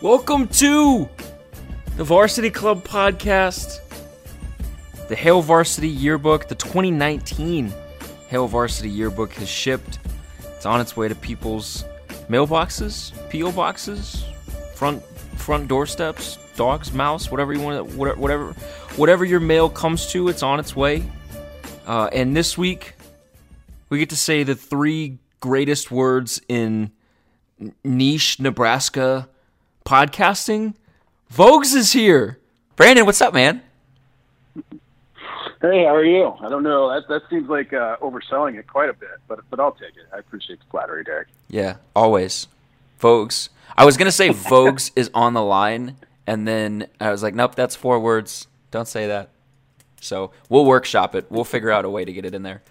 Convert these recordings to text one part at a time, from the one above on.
Welcome to the Varsity Club podcast, the Hail Varsity Yearbook, the 2019 Hail Varsity Yearbook has shipped. It's on its way to people's mailboxes, PO boxes, front front doorsteps, dogs, mouse, whatever you want, whatever whatever your mail comes to, it's on its way. Uh, and this week, we get to say the three greatest words in niche Nebraska podcasting. Vogues is here. Brandon, what's up, man? Hey, how are you? I don't know. That that seems like uh, overselling it quite a bit, but but I'll take it. I appreciate the flattery, Derek. Yeah, always. Vogues. I was gonna say Vogues is on the line, and then I was like, nope, that's four words. Don't say that. So we'll workshop it. We'll figure out a way to get it in there.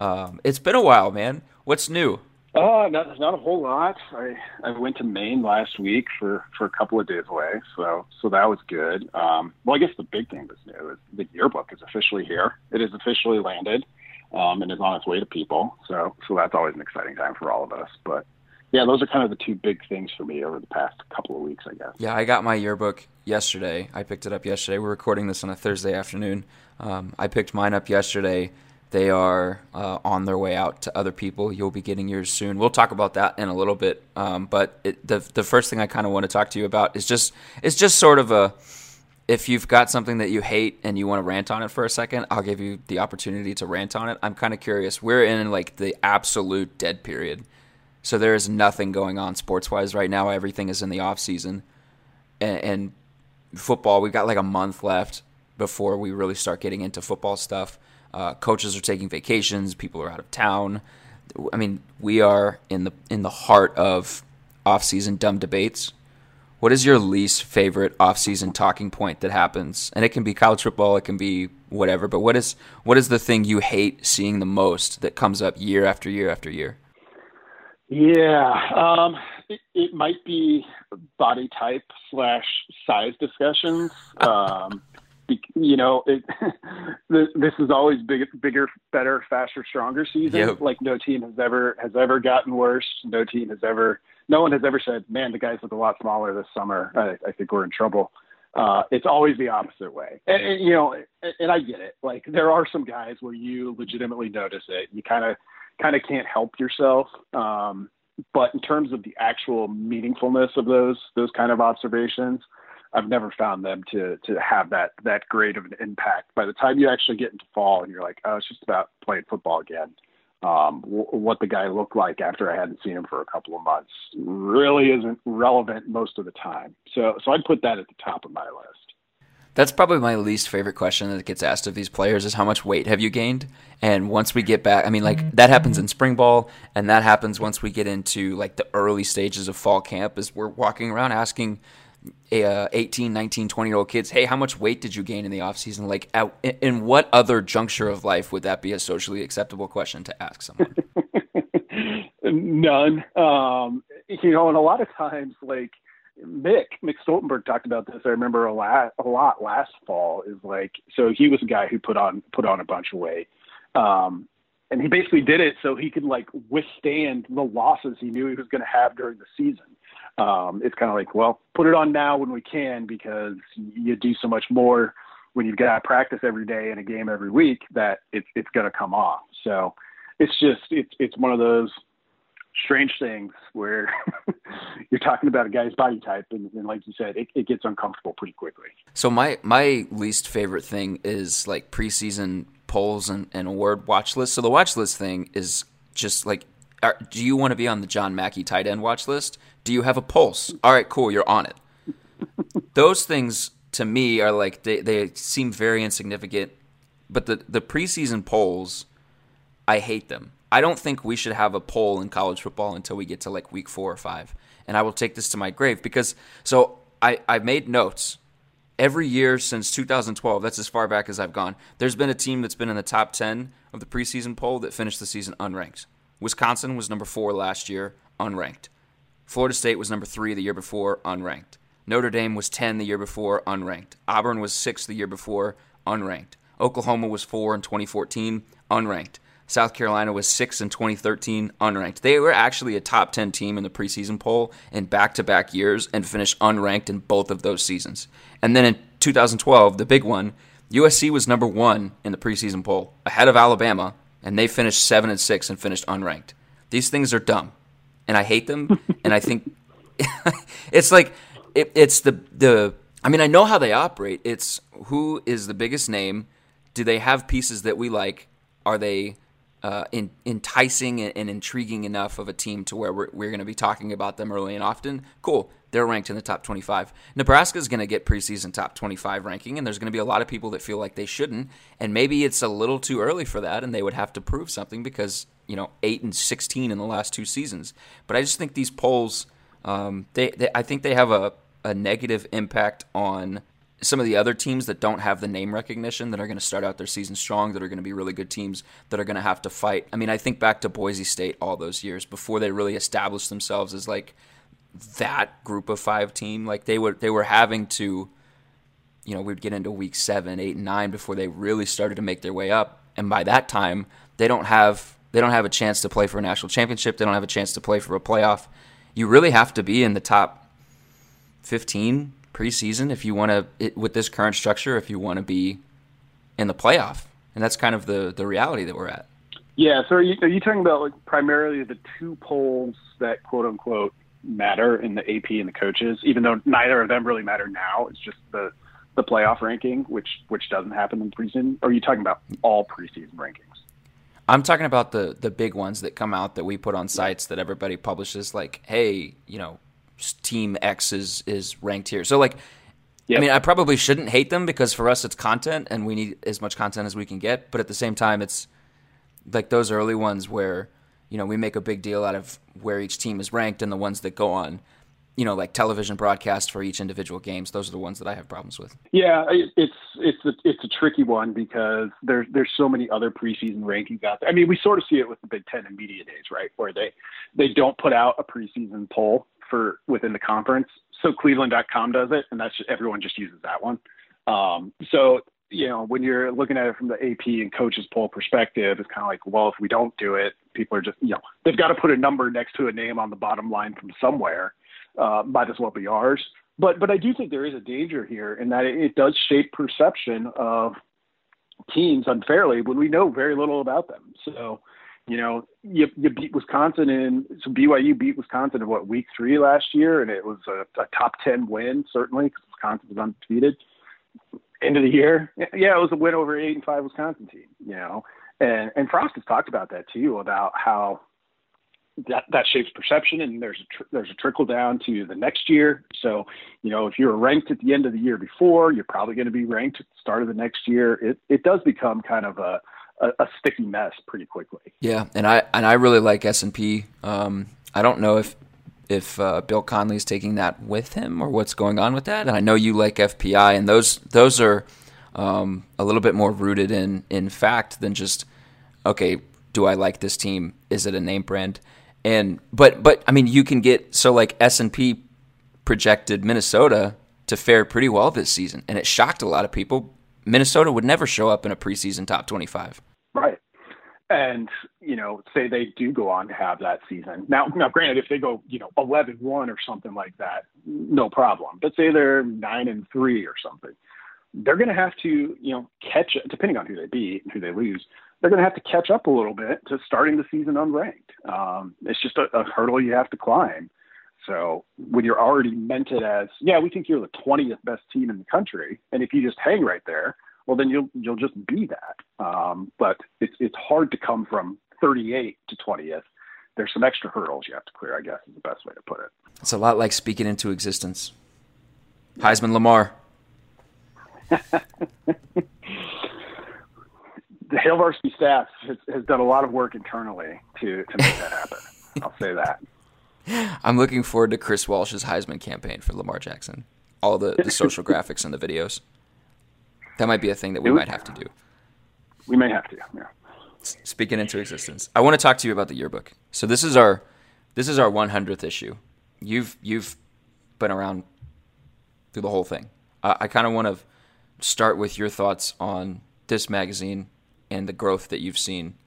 Um, it's been a while, man. What's new? Uh, not not a whole lot. I I went to Maine last week for for a couple of days away, so so that was good. Um, well, I guess the big thing that's new is the yearbook is officially here. It is officially landed, um, and is on its way to people. So so that's always an exciting time for all of us. But yeah, those are kind of the two big things for me over the past couple of weeks, I guess. Yeah, I got my yearbook yesterday. I picked it up yesterday. We're recording this on a Thursday afternoon. Um, I picked mine up yesterday they are uh, on their way out to other people. You'll be getting yours soon. We'll talk about that in a little bit. Um, but it, the the first thing I kind of want to talk to you about is just it's just sort of a if you've got something that you hate and you want to rant on it for a second, I'll give you the opportunity to rant on it. I'm kind of curious. We're in like the absolute dead period. So there is nothing going on sports wise right now. Everything is in the off season, and, and football. We've got like a month left before we really start getting into football stuff. Uh, coaches are taking vacations. People are out of town. I mean, we are in the in the heart of off-season dumb debates. What is your least favorite off-season talking point that happens? And it can be college football, it can be whatever. But what is what is the thing you hate seeing the most that comes up year after year after year? Yeah, um, it, it, might be body type slash size discussions. Um, you know, it, this is always big, bigger, better, faster, stronger season. Yep. Like no team has ever has ever gotten worse. No team has ever, no one has ever said, "Man, the guys look a lot smaller this summer. I, I think we're in trouble." Uh, it's always the opposite way, and, and you know, and, and I get it. Like there are some guys where you legitimately notice it. You kind of, kind of can't help yourself. Um, but in terms of the actual meaningfulness of those those kind of observations I've never found them to to have that that great of an impact. By the time you actually get into fall and you're like, oh, it's just about playing football again. Um, w- what the guy looked like after I hadn't seen him for a couple of months really isn't relevant most of the time. So so I'd put that at the top of my list. That's probably my least favorite question that gets asked of these players is how much weight have you gained? And once we get back, I mean, like that happens in spring ball, and that happens once we get into like the early stages of fall camp. Is we're walking around asking uh, 18, 19, 20 year old kids, hey, how much weight did you gain in the off season? Like, in what other juncture of life would that be a socially acceptable question to ask someone? None. Um, you know, and a lot of times, like Mick, Mick Stoltenberg talked about this. I remember a lot, a lot last fall. Is like, so he was a guy who put on put on a bunch of weight, um, and he basically did it so he could like withstand the losses he knew he was going to have during the season um, it's kind of like, well, put it on now when we can because you do so much more when you've got practice every day and a game every week that it's it's going to come off. So it's just it's it's one of those strange things where you're talking about a guy's body type and, and like you said it, it, gets uncomfortable pretty quickly so my my least favorite thing is like preseason polls and, and award watch list so the watch list thing is just like are, do you want to be on the John Mackey tight end watch list? Do you have a pulse? All right, cool, you're on it. Those things to me are like they, they seem very insignificant, but the the preseason polls, I hate them. I don't think we should have a poll in college football until we get to like week four or five. And I will take this to my grave because so I, I made notes every year since 2012. That's as far back as I've gone. There's been a team that's been in the top 10 of the preseason poll that finished the season unranked. Wisconsin was number four last year, unranked. Florida State was number three the year before, unranked. Notre Dame was 10 the year before, unranked. Auburn was six the year before, unranked. Oklahoma was four in 2014, unranked. South Carolina was six in 2013, unranked. They were actually a top 10 team in the preseason poll in back to back years and finished unranked in both of those seasons. And then in 2012, the big one, USC was number one in the preseason poll, ahead of Alabama, and they finished seven and six and finished unranked. These things are dumb, and I hate them. and I think it's like it, it's the the. I mean, I know how they operate. It's who is the biggest name. Do they have pieces that we like? Are they uh, in, enticing and, intriguing enough of a team to where we're, we're going to be talking about them early and often. Cool. They're ranked in the top 25. Nebraska is going to get preseason top 25 ranking, and there's going to be a lot of people that feel like they shouldn't. And maybe it's a little too early for that, and they would have to prove something because, you know, 8 and 16 in the last two seasons. But I just think these polls, um, they, they, I think they have a, a negative impact on some of the other teams that don't have the name recognition that are going to start out their season strong, that are going to be really good teams, that are going to have to fight. I mean, I think back to Boise State all those years before they really established themselves as like that group of five team. Like they were they were having to, you know, we'd get into week seven, eight, and nine before they really started to make their way up. And by that time, they don't have they don't have a chance to play for a national championship. They don't have a chance to play for a playoff. You really have to be in the top fifteen preseason if you want to with this current structure if you want to be in the playoff and that's kind of the the reality that we're at yeah so are you, are you talking about like primarily the two polls that quote unquote matter in the ap and the coaches even though neither of them really matter now it's just the the playoff ranking which which doesn't happen in preseason or are you talking about all preseason rankings I'm talking about the the big ones that come out that we put on sites that everybody publishes like hey you know team X is is ranked here. So like yep. I mean, I probably shouldn't hate them because for us it's content and we need as much content as we can get, but at the same time it's like those early ones where you know, we make a big deal out of where each team is ranked and the ones that go on you know, like television broadcast for each individual games. Those are the ones that I have problems with. Yeah, it's it's a, it's a tricky one because there's there's so many other preseason rankings out there. I mean, we sort of see it with the Big Ten and media days, right, where they they don't put out a preseason poll for within the conference. So Cleveland.com does it, and that's just, everyone just uses that one. Um, so you know, when you're looking at it from the AP and coaches poll perspective, it's kind of like, well, if we don't do it, people are just, you know, they've got to put a number next to a name on the bottom line from somewhere. Uh, might as well be ours. But but I do think there is a danger here in that it, it does shape perception of teams unfairly when we know very little about them. So you know, you, you beat Wisconsin in so BYU beat Wisconsin in what week three last year, and it was a, a top ten win certainly because Wisconsin was undefeated. End of the year, yeah, it was a win over eight and five Wisconsin team. You know, and and Frost has talked about that too about how that that shapes perception, and there's a tr- there's a trickle down to the next year. So, you know, if you're ranked at the end of the year before, you're probably going to be ranked at the start of the next year. It it does become kind of a a, a sticky mess pretty quickly. Yeah, and I and I really like S and P. Um, I don't know if if uh, Bill Connelly is taking that with him or what's going on with that. And I know you like FPI, and those those are um, a little bit more rooted in in fact than just okay. Do I like this team? Is it a name brand? And but but I mean, you can get so like S and P projected Minnesota to fare pretty well this season, and it shocked a lot of people. Minnesota would never show up in a preseason top twenty-five. Right. And, you know, say they do go on to have that season. Now, now granted, if they go, you know, 11 1 or something like that, no problem. But say they're 9 and 3 or something, they're going to have to, you know, catch, depending on who they beat and who they lose, they're going to have to catch up a little bit to starting the season unranked. Um, it's just a, a hurdle you have to climb. So when you're already mented as, yeah, we think you're the 20th best team in the country, and if you just hang right there, well, then you'll you'll just be that. Um, but it's it's hard to come from 38 to 20th. There's some extra hurdles you have to clear. I guess is the best way to put it. It's a lot like speaking into existence. Heisman Lamar. the Hail Varsity staff has, has, done a lot of work internally to to make that happen. I'll say that. I'm looking forward to Chris Walsh's Heisman campaign for Lamar Jackson. all the, the social graphics and the videos. That might be a thing that we might have to do. We may have to. Yeah. Speaking into existence, I want to talk to you about the yearbook. So this is our this is our 100th issue. You've you've been around through the whole thing. I, I kind of want to start with your thoughts on this magazine and the growth that you've seen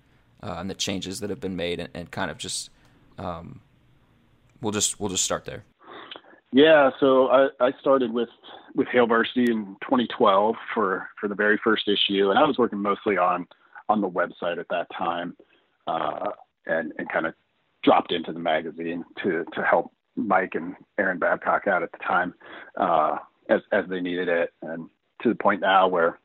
uh, and the changes that have been made, and, and kind of just um, we'll just we'll just start there. Yeah, so I, I started with with Hail Varsity in 2012 for for the very first issue, and I was working mostly on on the website at that time, uh, and and kind of dropped into the magazine to to help Mike and Aaron Babcock out at the time uh, as as they needed it, and to the point now where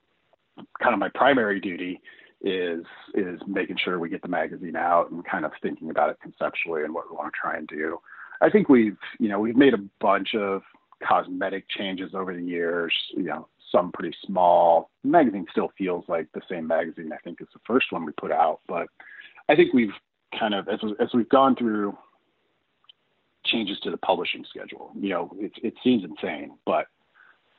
kind of my primary duty is is making sure we get the magazine out and kind of thinking about it conceptually and what we want to try and do. I think we've you know we've made a bunch of cosmetic changes over the years. You know, some pretty small. The magazine still feels like the same magazine I think as the first one we put out, but I think we've kind of as as we've gone through changes to the publishing schedule. You know, it it seems insane, but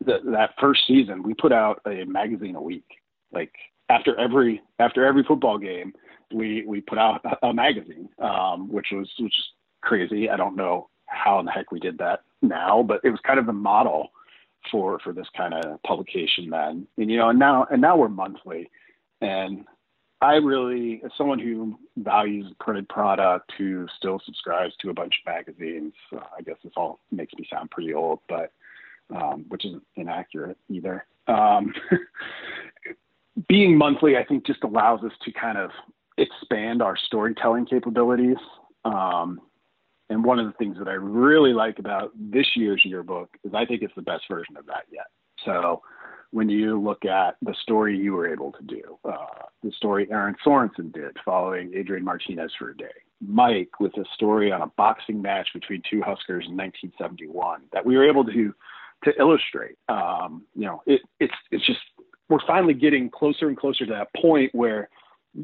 the, that first season we put out a magazine a week. Like after every after every football game, we we put out a, magazine, um, which was which is crazy. I don't know how in the heck we did that now, but it was kind of the model for for this kind of publication then. And you know, and now and now we're monthly, and I really, as someone who values printed product, who still subscribes to a bunch of magazines, uh, I guess this all makes me sound pretty old, but um, which isn't inaccurate either. Um, being monthly, I think, just allows us to kind of expand our storytelling capabilities. Um, and one of the things that I really like about this year's yearbook is I think it's the best version of that yet. So when you look at the story you were able to do, uh, the story Erin Sorensen did following Adrian Martinez for a day, Mike with a story on a boxing match between two Huskers in 1971 that we were able to to illustrate. Um, you know, it, it's it's just we're finally getting closer and closer to that point where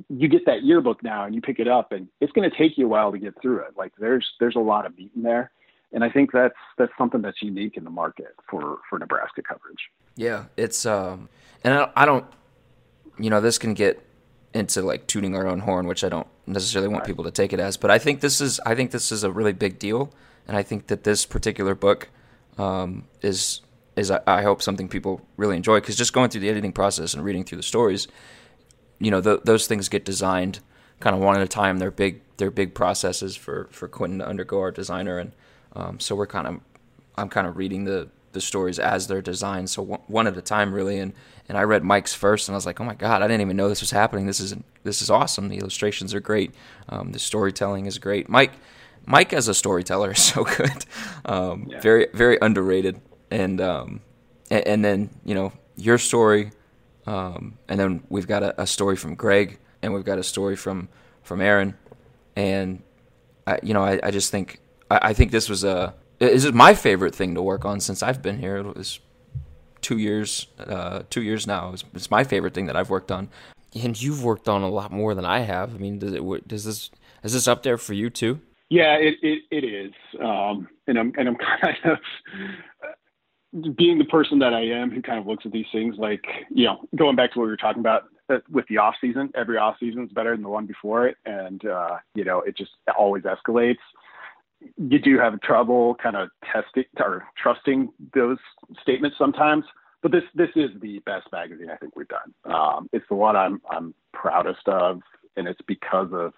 you get that yearbook now and you pick it up and it's going to take you a while to get through it. Like there's there's a lot of meat in there, and I think that's that's something that's unique in the market for for Nebraska coverage. Yeah, it's um, and I, I don't, you know, this can get into like tooting our own horn, which I don't necessarily want right. people to take it as, but I think this is I think this is a really big deal, and I think that this particular book um, is is I, hope something people really enjoy because just going through the editing process and reading through the stories, you know, th- those things get designed kind of one at a time. They're big they're big processes for for Quentin to undergo our designer, and um, so we're kind of I'm kind of reading the the stories as they're designed, so one, one at a time really. And and I read Mike's first, and I was like, oh my god, I didn't even know this was happening. This is this is awesome. The illustrations are great. Um, the storytelling is great. Mike Mike as a storyteller is so good. Um, yeah. Very very underrated. And um, and, and, then you know your story, um, and then we've got a, a, story from Greg, and we've got a story from from Erin, and I, you know I, I just think I, I think this was a this is my favorite thing to work on since I've been here. It was two years uh, two years now. It's, it's my favorite thing that I've worked on. And you've worked on a lot more than I have. I mean, does it does this is this up there for you too? Yeah, it it, it is, um, and I'm and I'm kind of being the person that I am, who kind of looks at these things like you know, going back to what we were talking about uh, with the off season. Every off season is better than the one before it, and uh, you know, it just always escalates. You do have trouble kind of testing or trusting those statements sometimes, but this this is the best magazine I think we've done. Um, it's the one I'm I'm proudest of, and it's because of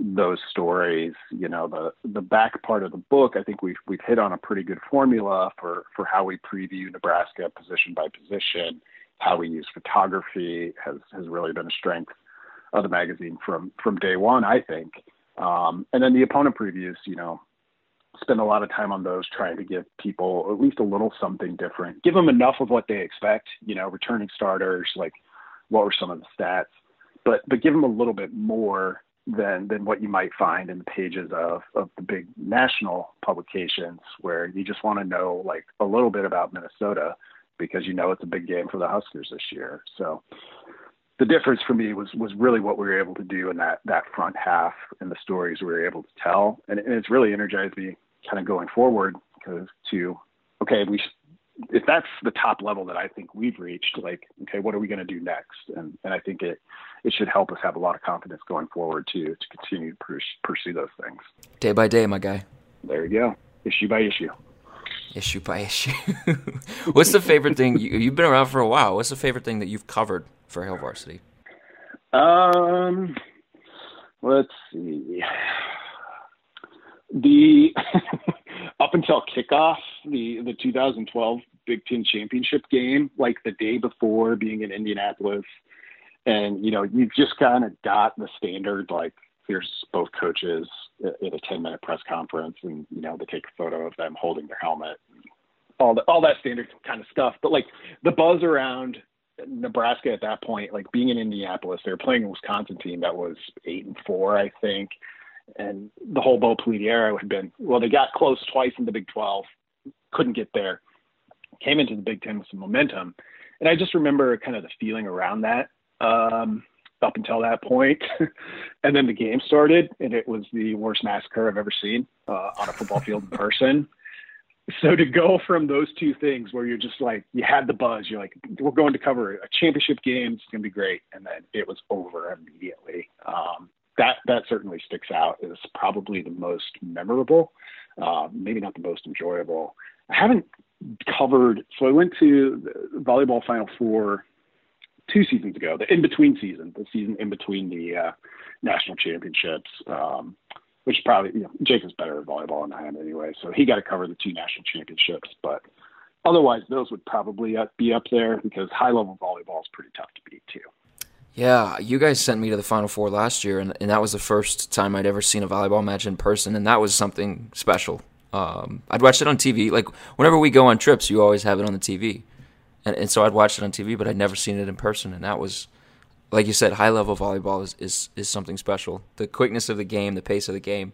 those stories. You know, the the back part of the book, I think we've we've hit on a pretty good formula for for how we preview Nebraska position by position. How we use photography has has really been a strength of the magazine from from day one, I think. Um, and then the opponent previews, you know, spend a lot of time on those, trying to give people at least a little something different. Give them enough of what they expect. You know, returning starters, like what were some of the stats, but but give them a little bit more than than what you might find in the pages of of the big national publications where you just want to know like a little bit about Minnesota because you know it's a big game for the Huskers this year. So the difference for me was was really what we were able to do in that that front half and the stories we were able to tell, and, and it's really energized me kind of going forward because to okay we if that's the top level that I think we've reached, like, okay, what are we going to do next? And and I think it it should help us have a lot of confidence going forward to to continue to pursue those things. Day by day, my guy. There you go. Issue by issue. Issue by issue. What's the favorite thing you, you've been around for a while? What's the favorite thing that you've covered for Hail Varsity? Um, let's see. The up until kickoff, the the 2012 Big Ten championship game, like the day before being in Indianapolis, and you know you've just kind of got the standard like here's both coaches in a 10 minute press conference, and you know they take a photo of them holding their helmet, all the all that standard kind of stuff. But like the buzz around Nebraska at that point, like being in Indianapolis, they were playing a Wisconsin team that was eight and four, I think. And the whole Bo era had been well, they got close twice in the Big 12, couldn't get there, came into the Big Ten with some momentum, and I just remember kind of the feeling around that um, up until that point, and then the game started, and it was the worst massacre I've ever seen uh, on a football field in person. So to go from those two things where you're just like you had the buzz, you're like we're going to cover a championship game, it's gonna be great, and then it was over immediately. Um, that that certainly sticks out as probably the most memorable, uh, maybe not the most enjoyable. I haven't covered, so I went to the volleyball Final Four two seasons ago, the in between season, the season in between the uh, national championships. Um, which probably you know Jacob's better at volleyball than I am anyway, so he got to cover the two national championships. But otherwise, those would probably be up there because high level volleyball is pretty tough to beat too. Yeah, you guys sent me to the Final Four last year, and, and that was the first time I'd ever seen a volleyball match in person, and that was something special. Um, I'd watched it on TV. Like, whenever we go on trips, you always have it on the TV. And, and so I'd watched it on TV, but I'd never seen it in person, and that was, like you said, high level volleyball is, is, is something special. The quickness of the game, the pace of the game,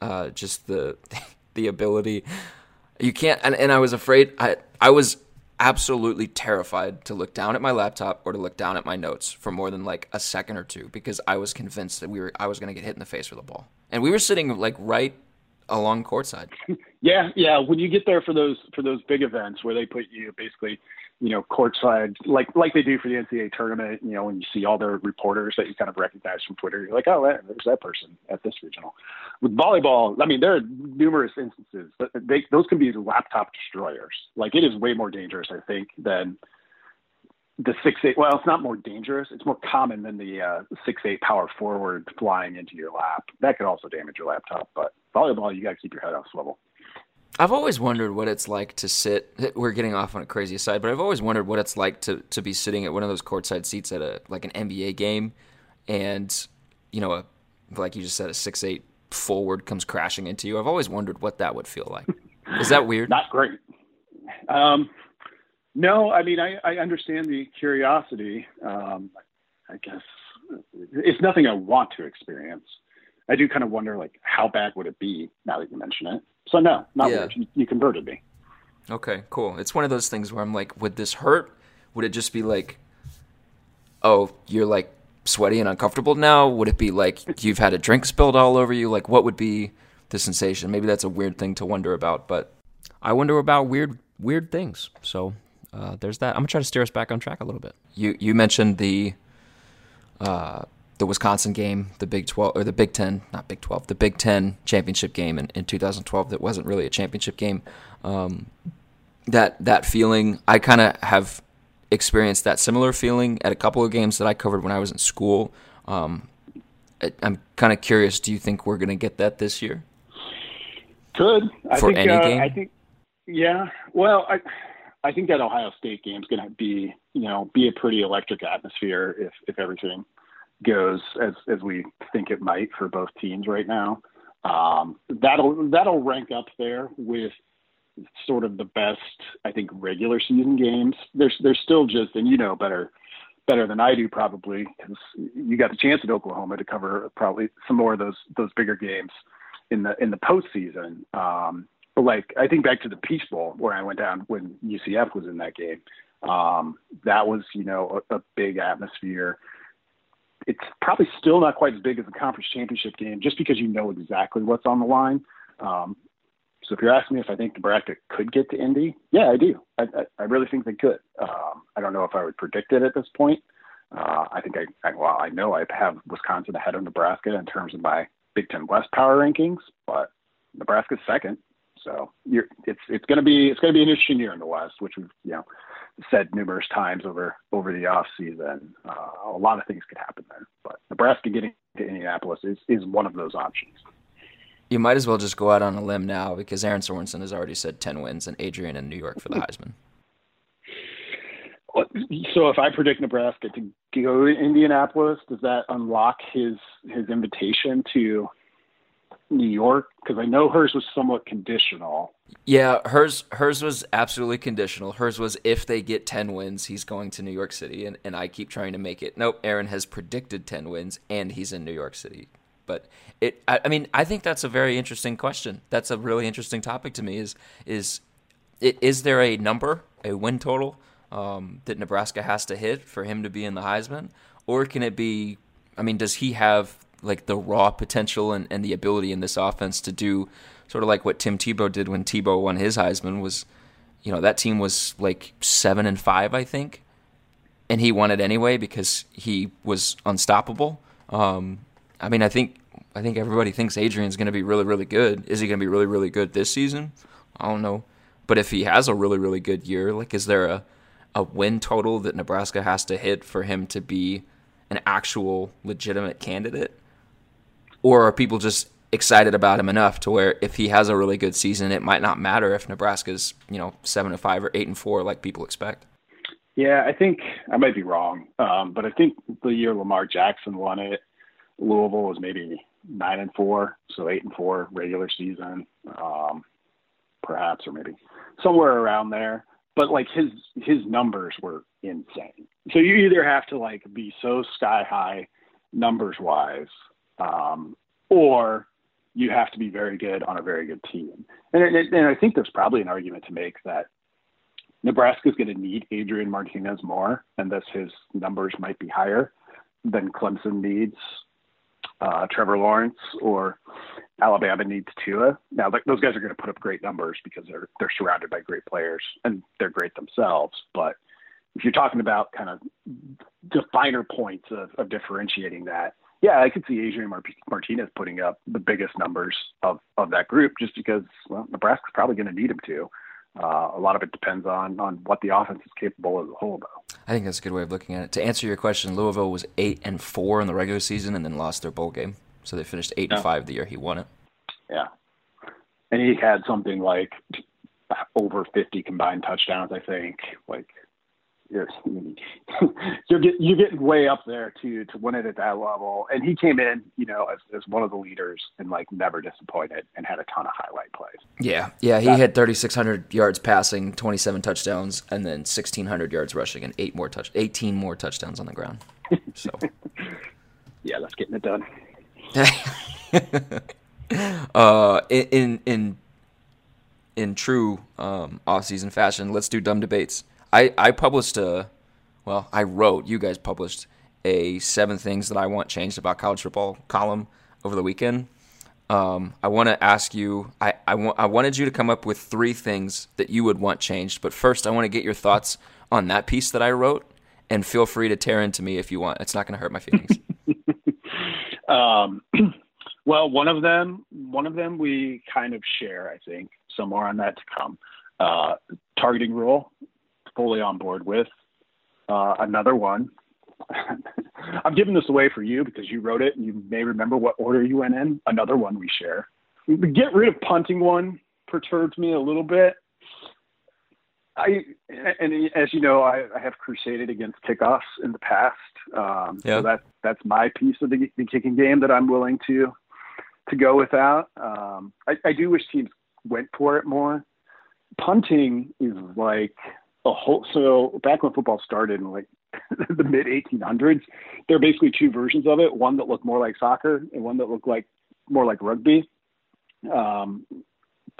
uh, just the the ability. You can't, and, and I was afraid. I I was absolutely terrified to look down at my laptop or to look down at my notes for more than like a second or two because I was convinced that we were I was going to get hit in the face with a ball. And we were sitting like right along courtside. Yeah, yeah. When you get there for those for those big events where they put you basically you know, courtside, like like they do for the NCAA tournament. You know, when you see all the reporters that you kind of recognize from Twitter, you're like, oh, there's that person at this regional. With volleyball, I mean, there are numerous instances, but they, those can be laptop destroyers. Like it is way more dangerous, I think, than the six eight. Well, it's not more dangerous. It's more common than the uh, six eight power forward flying into your lap. That could also damage your laptop. But volleyball, you got to keep your head on swivel. I've always wondered what it's like to sit. We're getting off on a crazy side, but I've always wondered what it's like to to be sitting at one of those courtside seats at a like an NBA game, and you know, a, like you just said, a six eight forward comes crashing into you. I've always wondered what that would feel like. Is that weird? Not great. Um, no, I mean I, I understand the curiosity. Um, I guess it's nothing I want to experience. I do kind of wonder like how bad would it be now that you mention it. So no, not yeah. weird. You, you converted me. Okay, cool. It's one of those things where I'm like, would this hurt? Would it just be like, oh, you're like sweaty and uncomfortable now? Would it be like you've had a drink spilled all over you? Like, what would be the sensation? Maybe that's a weird thing to wonder about, but I wonder about weird, weird things. So uh, there's that. I'm gonna try to steer us back on track a little bit. You you mentioned the uh, the Wisconsin game, the Big 12 or the Big 10, not Big 12, the Big 10 championship game in, in 2012 that wasn't really a championship game. Um, that that feeling, I kind of have experienced that similar feeling at a couple of games that I covered when I was in school. Um, I, am kind of curious. Do you think we're going to get that this year? Could I for think, any uh, game? I think, yeah. Well, I I think that Ohio State game is going to be you know be a pretty electric atmosphere if if everything goes as as we think it might for both teams right now. Um, that'll that'll rank up there with sort of the best I think regular season games. There's there's still just and you know better better than I do probably because you got the chance at Oklahoma to cover probably some more of those those bigger games in the in the postseason. Um, but like I think back to the Peach Bowl where I went down when UCF was in that game. Um, that was you know a, a big atmosphere it's probably still not quite as big as the conference championship game, just because you know exactly what's on the line. Um, So if you're asking me if I think Nebraska could get to Indy, yeah, I do. I, I, I really think they could. Um, I don't know if I would predict it at this point. Uh, I think I, I, well, I know I have Wisconsin ahead of Nebraska in terms of my Big Ten West power rankings, but Nebraska's second. So you're, it's it's going to be it's going to be an interesting year in the West, which we've you know said numerous times over over the off season. Uh, a lot of things could happen there, but Nebraska getting to Indianapolis is is one of those options. You might as well just go out on a limb now because Erin Sorensen has already said ten wins and Adrian in New York for the Heisman. So if I predict Nebraska to go to Indianapolis, does that unlock his his invitation to New York? Because I know hers was somewhat conditional. Yeah, hers hers was absolutely conditional. Hers was if they get ten wins, he's going to New York City, and, and I keep trying to make it. Nope, Erin has predicted ten wins, and he's in New York City. But it, I, I mean, I think that's a very interesting question. That's a really interesting topic to me. Is is is there a number, a win total um, that Nebraska has to hit for him to be in the Heisman, or can it be? I mean, does he have like the raw potential and, and the ability in this offense to do sort of like what Tim Tebow did when Tebow won his Heisman was, you know, that team was like seven and five, I think, and he won it anyway because he was unstoppable. Um, I mean, I think I think everybody thinks Adrian's going to be really, really good. Is he going to be really, really good this season? I don't know, but if he has a really, really good year, like, is there a a win total that Nebraska has to hit for him to be an actual legitimate candidate? Or are people just excited about him enough to where if he has a really good season, it might not matter if Nebraska's you know seven and five or eight and four like people expect. Yeah, I think I might be wrong, um, but I think the year Lamar Jackson won it, Louisville was maybe nine and four, so eight and four regular season, um, perhaps, or maybe somewhere around there. But like his his numbers were insane. So you either have to like be so sky high numbers wise um, or you have to be very good on a very good team. And, and, and I think there's probably an argument to make that Nebraska is going to need Adrian Martinez more, and thus his numbers might be higher than Clemson needs uh, Trevor Lawrence or Alabama needs Tua. Now, those guys are going to put up great numbers because they're they're surrounded by great players and they're great themselves. But if you're talking about kind of the finer points of, of differentiating that, yeah, I could see Adrian Martinez putting up the biggest numbers of, of that group just because, well, Nebraska's probably going to need him to. Uh, a lot of it depends on on what the offense is capable as a whole, though. I think that's a good way of looking at it. To answer your question, Louisville was eight and four in the regular season, and then lost their bowl game, so they finished eight yeah. and five the year he won it. Yeah, and he had something like over fifty combined touchdowns, I think. Like you're you're, get, you're getting way up there to to win it at that level. And he came in, you know, as as one of the leaders and like never disappointed and had a ton of highlight plays. Yeah, yeah, he that, had 3,600 yards passing, 27 touchdowns, and then 1,600 yards rushing, and eight more touch, 18 more touchdowns on the ground. So, yeah, that's getting it done. uh, in in in true um, off-season fashion, let's do dumb debates. I, I published a, well, I wrote, you guys published a seven things that I want changed about college football column over the weekend. Um, I want to ask you, I, I, wa- I wanted you to come up with three things that you would want changed. But first, I want to get your thoughts on that piece that I wrote. And feel free to tear into me if you want. It's not going to hurt my feelings. um, well, one of them, one of them we kind of share, I think. Some more on that to come. Uh, targeting rule fully on board with. Uh, another one. I'm giving this away for you because you wrote it and you may remember what order you went in. Another one we share. The get rid of punting one perturbs me a little bit. I and as you know, I, I have crusaded against kickoffs in the past. Um, yeah. So that that's my piece of the, the, kicking game that I'm willing to to go without. Um, I, I do wish teams went for it more. Punting is like a whole so back when football started in like the mid 1800s there are basically two versions of it one that looked more like soccer and one that looked like more like rugby. Um,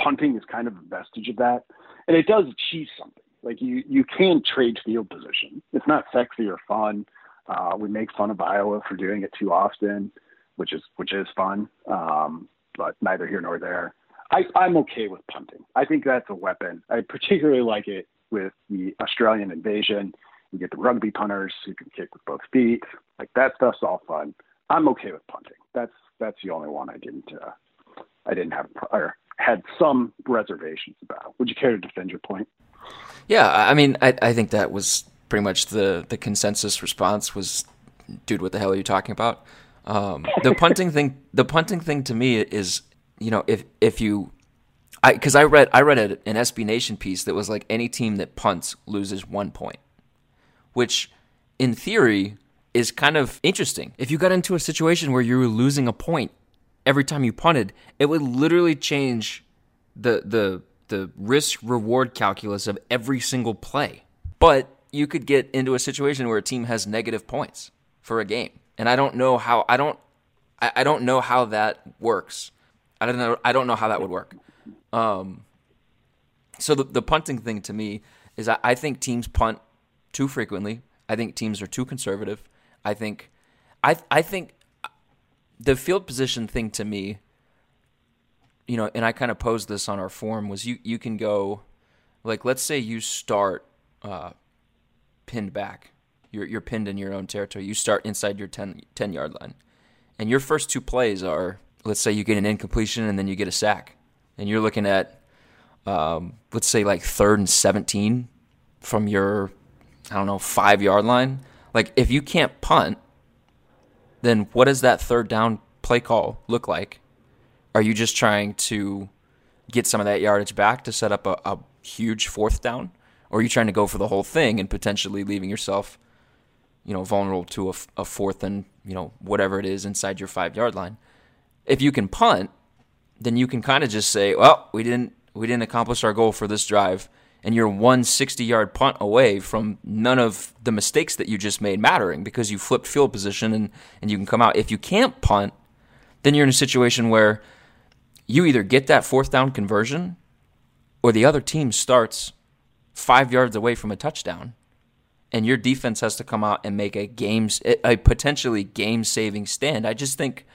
punting is kind of a vestige of that and it does achieve something. Like you you can trade field position. It's not sexy or fun. Uh, we make fun of iowa for doing it too often which is which is fun um, but neither here nor there. I, I'm okay with punting. I think that's a weapon. I particularly like it with the Australian invasion. You get the rugby punters who can kick with both feet. Like that stuff's all fun. I'm okay with punting. That's that's the only one I didn't uh, I didn't have or had some reservations about. Would you care to defend your point? Yeah, I mean, I I think that was pretty much the the consensus response was, dude, what the hell are you talking about? Um, the punting thing, the punting thing to me is, you know, if if you, I because I read I read an SB Nation piece that was like any team that punts loses one point, which in theory is kind of interesting. If you got into a situation where you were losing a point every time you punted, it would literally change the the the risk reward calculus of every single play. But you could get into a situation where a team has negative points for a game. And I don't know how I don't I, I don't know how that works. I don't know I don't know how that would work. Um so the, the punting thing to me is I, I think teams punt too frequently. I think teams are too conservative. I think I I think the field position thing to me, you know, and I kind of posed this on our forum was you you can go, like let's say you start uh, pinned back, you're you're pinned in your own territory. You start inside your 10, 10 yard line, and your first two plays are let's say you get an incompletion and then you get a sack, and you're looking at um, let's say like third and seventeen from your I don't know five yard line. Like if you can't punt then what does that third down play call look like? Are you just trying to get some of that yardage back to set up a, a huge fourth down? Or are you trying to go for the whole thing and potentially leaving yourself, you know, vulnerable to a, a fourth and, you know, whatever it is inside your five yard line? If you can punt, then you can kind of just say, well, we didn't we didn't accomplish our goal for this drive and you're one 60 yard punt away from none of the mistakes that you just made mattering because you flipped field position and, and you can come out. If you can't punt, then you're in a situation where you either get that fourth down conversion or the other team starts five yards away from a touchdown and your defense has to come out and make a games a potentially game saving stand. I just think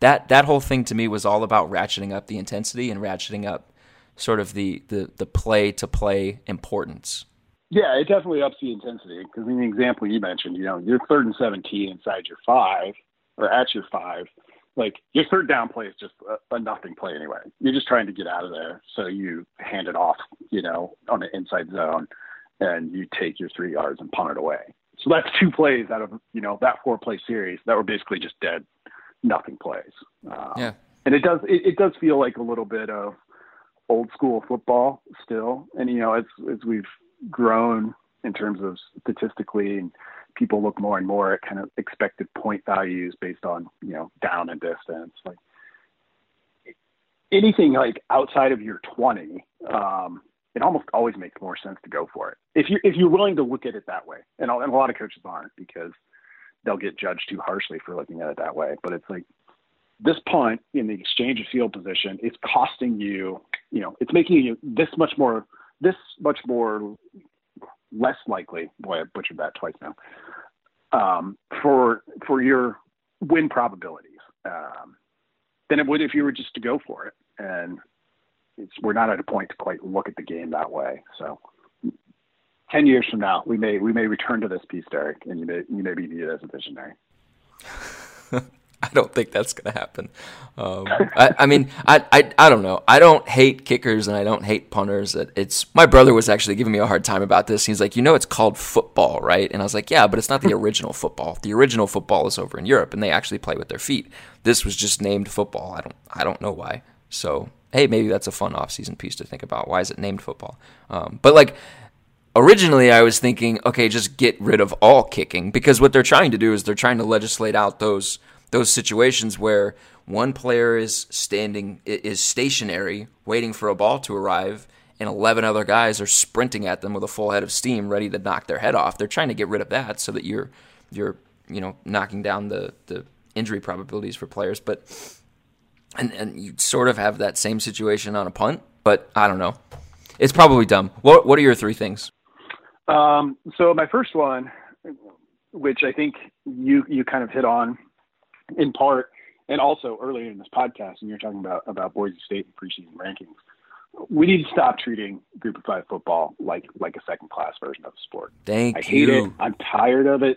that that whole thing to me was all about ratcheting up the intensity and ratcheting up sort of the the the play to play importance. Yeah, it definitely ups the intensity because in the example you mentioned, you know, you're third and 17 inside your five or at your five. Like your third down play is just a, a nothing play anyway. You're just trying to get out of there, so you hand it off, you know, on an inside zone, and you take your three yards and punt it away. So that's two plays out of you know that four play series that were basically just dead, nothing plays. Um, yeah, and it does it, it does feel like a little bit of old school football still. And you know, as as we've grown in terms of statistically and people look more and more at kind of expected point values based on, you know, down and distance. Like anything like outside of your 20, um, it almost always makes more sense to go for it. If you if you're willing to look at it that way, and, and a lot of coaches aren't because they'll get judged too harshly for looking at it that way. But it's like this punt in the exchange of field position is costing you, you know, it's making you this much more, this much more less likely. Boy, I butchered that twice now. Um, for for your win probabilities um, than it would if you were just to go for it. And it's we're not at a point to quite look at the game that way. So. 10 years from now, we may we may return to this piece, Derek, and you may you may be needed as a visionary. I don't think that's going to happen. Um, I, I, mean, I, I, I don't know. I don't hate kickers and I don't hate punters. It's my brother was actually giving me a hard time about this. He's like, you know, it's called football, right? And I was like, yeah, but it's not the original football. The original football is over in Europe, and they actually play with their feet. This was just named football. I don't, I don't know why. So hey, maybe that's a fun off-season piece to think about. Why is it named football? Um, but like originally I was thinking, okay, just get rid of all kicking because what they're trying to do is they're trying to legislate out those those situations where one player is standing is stationary waiting for a ball to arrive and 11 other guys are sprinting at them with a full head of steam ready to knock their head off. They're trying to get rid of that so that you're you're you know knocking down the the injury probabilities for players. But and and you sort of have that same situation on a punt but i don't know. It's probably dumb. What what are your three things um, so my first one which i think you you kind of hit on in part and also earlier in this podcast, when you're talking about about Boise State and preseason rankings, we need to stop treating Group of Five football like like a second class version of the sport. Thank I you. hate it. I'm tired of it.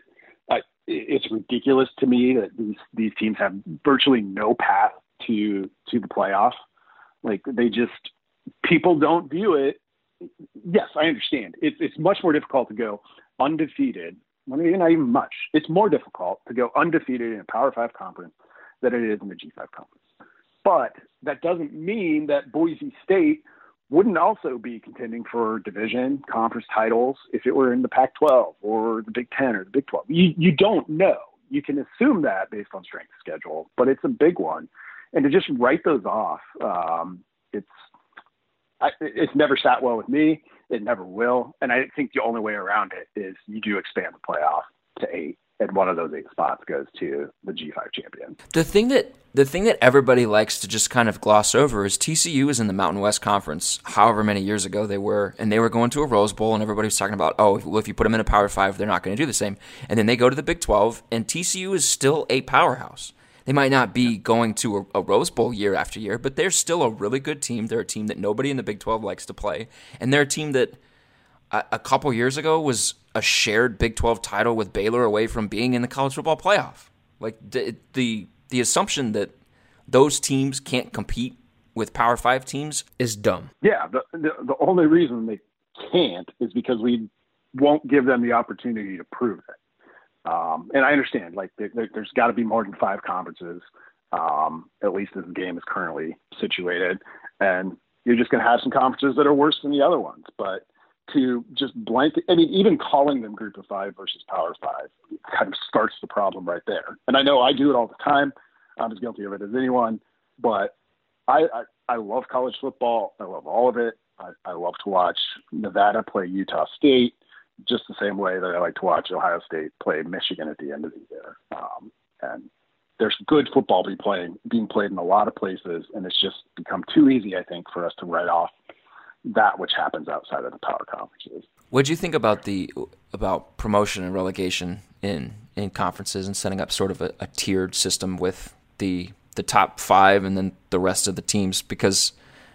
I, it's ridiculous to me that these these teams have virtually no path to to the playoff. Like they just people don't view it. Yes, I understand. It's it's much more difficult to go undefeated. I mean, not even much. It's more difficult to go undefeated in a Power Five conference than it is in the G5 conference. But that doesn't mean that Boise State wouldn't also be contending for division conference titles if it were in the Pac-12 or the Big Ten or the Big 12. You you don't know. You can assume that based on strength schedule, but it's a big one, and to just write those off, um, it's I, it's never sat well with me. It never will, and I think the only way around it is you do expand the playoff to eight and one of those eight spots goes to the G5 champion. The thing that the thing that everybody likes to just kind of gloss over is TCU is in the Mountain West Conference. However many years ago they were, and they were going to a Rose Bowl, and everybody was talking about, oh, well, if you put them in a Power Five, they're not going to do the same. And then they go to the Big 12, and TCU is still a powerhouse. They might not be going to a, a Rose Bowl year after year, but they're still a really good team. They're a team that nobody in the Big 12 likes to play, and they're a team that a, a couple years ago was a shared Big 12 title with Baylor away from being in the college football playoff. Like the the, the assumption that those teams can't compete with Power 5 teams is dumb. Yeah, the, the the only reason they can't is because we won't give them the opportunity to prove it. Um, and I understand, like there, there's got to be more than five conferences, um, at least as the game is currently situated, and you're just going to have some conferences that are worse than the other ones. But to just blanket, I mean, even calling them group of five versus power five kind of starts the problem right there. And I know I do it all the time. I'm as guilty of it as anyone, but I, I, I love college football. I love all of it. I, I love to watch Nevada play Utah State just the same way that I like to watch Ohio State play Michigan at the end of the year. Um, and there's good football be playing, being played in a lot of places, and it's just become too easy, I think, for us to write off that which happens outside of the power conferences. What do you think about the about promotion and relegation in in conferences and setting up sort of a, a tiered system with the the top five and then the rest of the teams? Because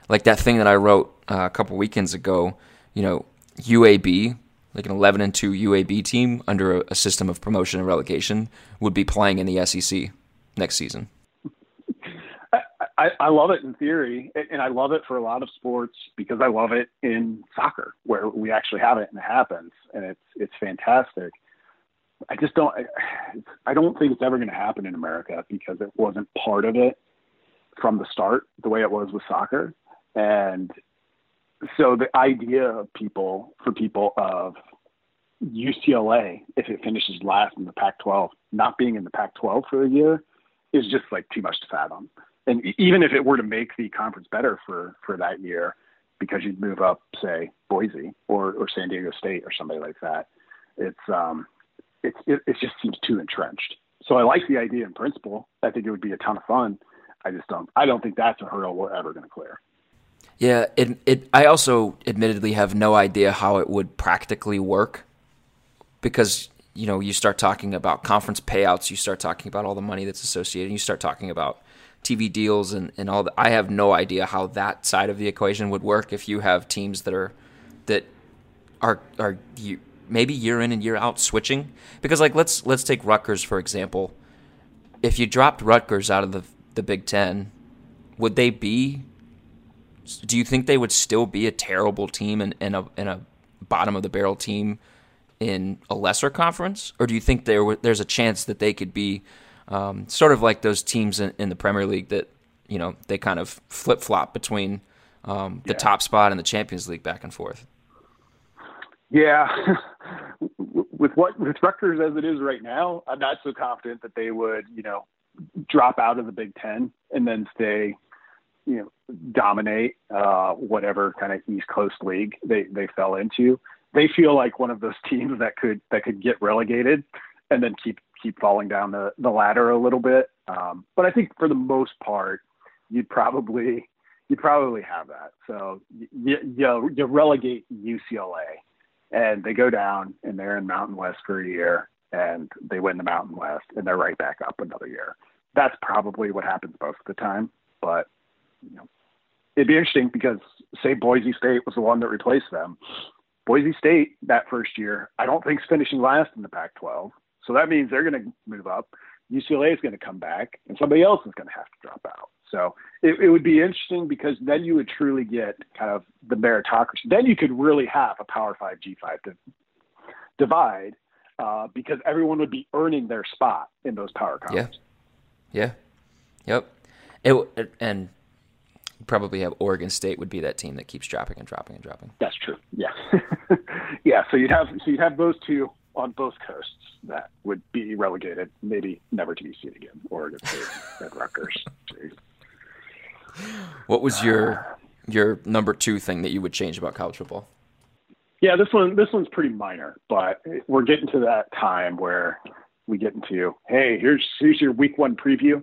like that thing that I wrote uh, a couple weekends ago, you know, UAB, like an 11 and 2 UAB team under a, system of promotion and relegation would be playing in the SEC next season. I, I love it in theory, and I love it for a lot of sports because I love it in soccer, where we actually have it and it happens, and it's it's fantastic. I just don't. I don't think it's ever going to happen in America because it wasn't part of it from the start, the way it was with soccer, and so the idea of people for people of UCLA, if it finishes last in the Pac-12, not being in the Pac-12 for a year, is just like too much to fathom and even if it were to make the conference better for for that year, because you'd move up, say Boise or or San Diego State or somebody like that, it's um, it's it, it just seems too entrenched. So I like the idea in principle. I think it would be a ton of fun. I just don't. I don't think that's a hurdle we're ever going to clear. Yeah, it it. I also admittedly have no idea how it would practically work, because you know you start talking about conference payouts, you start talking about all the money that's associated, you start talking about TV deals and, and all that. I have no idea how that side of the equation would work if you have teams that are that are are you, maybe year in and year out switching because like let's let's take Rutgers for example. If you dropped Rutgers out of the the Big 10, would they be do you think they would still be a terrible team and, and a and a bottom of the barrel team in a lesser conference or do you think there there's a chance that they could be um, sort of like those teams in, in, the Premier League that you know they kind of flip flop between um, the yeah. top spot and the Champions League back and forth. Yeah, with what with Rutgers as it is right now, I'm not so confident that they would you know drop out of the Big Ten and then stay you know dominate uh, whatever kind of East Coast league they they fell into. They feel like one of those teams that could that could get relegated and then keep keep falling down the, the ladder a little bit. Um, but I think for the most part, you'd probably you'd probably have that. So you, you, you relegate UCLA, and they go down, and they're in Mountain West for a year, and they win the Mountain West, and they're right back up another year. that's probably what happens most of the time. But you know, it'd be interesting because say Boise State was the one that replaced them. Boise State that first year, I don't think is finishing last in the Pac-12. So that means they're going to move up. UCLA is going to come back, and somebody else is going to have to drop out. So it, it would be interesting because then you would truly get kind of the meritocracy. Then you could really have a Power Five G5 divide uh, because everyone would be earning their spot in those power conferences. Yeah. Yeah. Yep. It, and probably have Oregon State would be that team that keeps dropping and dropping and dropping. That's true. Yeah. yeah. So you'd have so you'd have those two on both coasts that would be relegated, maybe never to be seen again. Oregon State and Rutgers. What was your ah. your number two thing that you would change about college football? Yeah, this one this one's pretty minor, but we're getting to that time where we get into hey, here's here's your week one preview.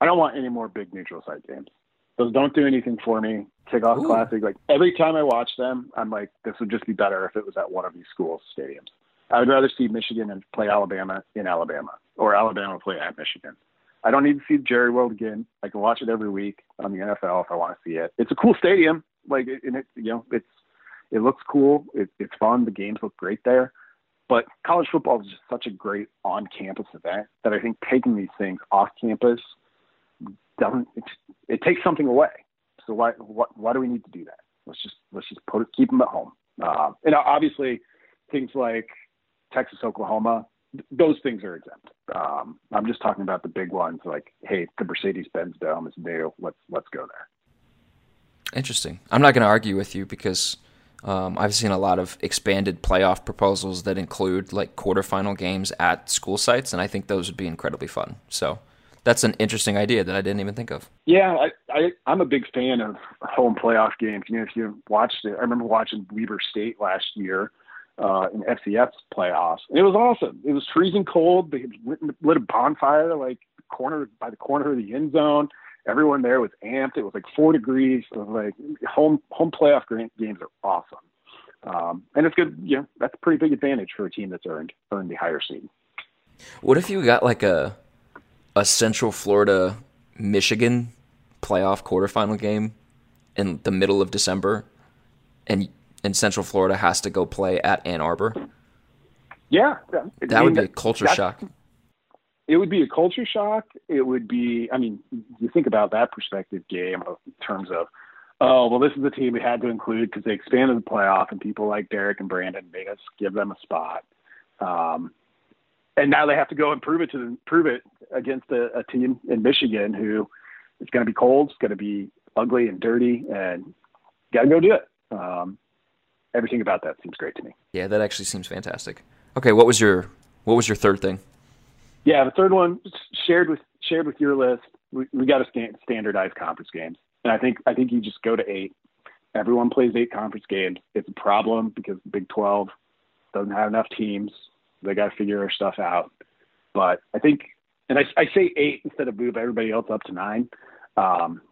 I don't want any more big neutral site games. Those don't do anything for me. Kickoff Ooh. Classic, like every time I watch them, I'm like, this would just be better if it was at one of these schools' stadiums. I would rather see Michigan and play Alabama in Alabama or Alabama play at Michigan. I don't need to see Jerry World again. I can watch it every week on the NFL if I want to see it. It's a cool stadium. Like, and it, you know, it's it looks cool. It, it's fun. The games look great there. But college football is just such a great on-campus event that I think taking these things off campus doesn't. It, it takes something away. So why, why why do we need to do that? Let's just let's just put it, keep them at home. Uh, and obviously, things like Texas, Oklahoma, those things are exempt. Um, I'm just talking about the big ones, like, hey, the Mercedes-Benz Dome is new. Let's let's go there. Interesting. I'm not going to argue with you because um, I've seen a lot of expanded playoff proposals that include like quarterfinal games at school sites, and I think those would be incredibly fun. So that's an interesting idea that I didn't even think of. Yeah, I, I I'm a big fan of home playoff games. You know, if you watched it, I remember watching Weber State last year uh, in FCS playoffs. And it was awesome. It was freezing cold. They lit, lit a bonfire like corner by the corner of the end zone. Everyone there was amped. It was like four degrees. It was like home home playoff games are awesome. Um, and it's good. You know, that's a pretty big advantage for a team that's earned earned the higher seed. What if you got like a a Central Florida Michigan playoff quarterfinal game in the middle of December, and and Central Florida has to go play at Ann Arbor. Yeah, that I mean, would be a culture shock. It would be a culture shock. It would be. I mean, you think about that perspective game in terms of, oh well, this is the team we had to include because they expanded the playoff and people like Derek and Brandon made us give them a spot. Um, and now they have to go and prove it to them, prove it against a, a team in Michigan who is going to be cold, it's going to be ugly and dirty, and got to go do it. Um, everything about that seems great to me. Yeah, that actually seems fantastic. Okay, what was your what was your third thing? Yeah, the third one shared with shared with your list. We, we got to stand, standardize conference games, and I think I think you just go to eight. Everyone plays eight conference games. It's a problem because the Big Twelve doesn't have enough teams. They got to figure their stuff out. But I think, and I, I say eight instead of move everybody else up to nine. Um,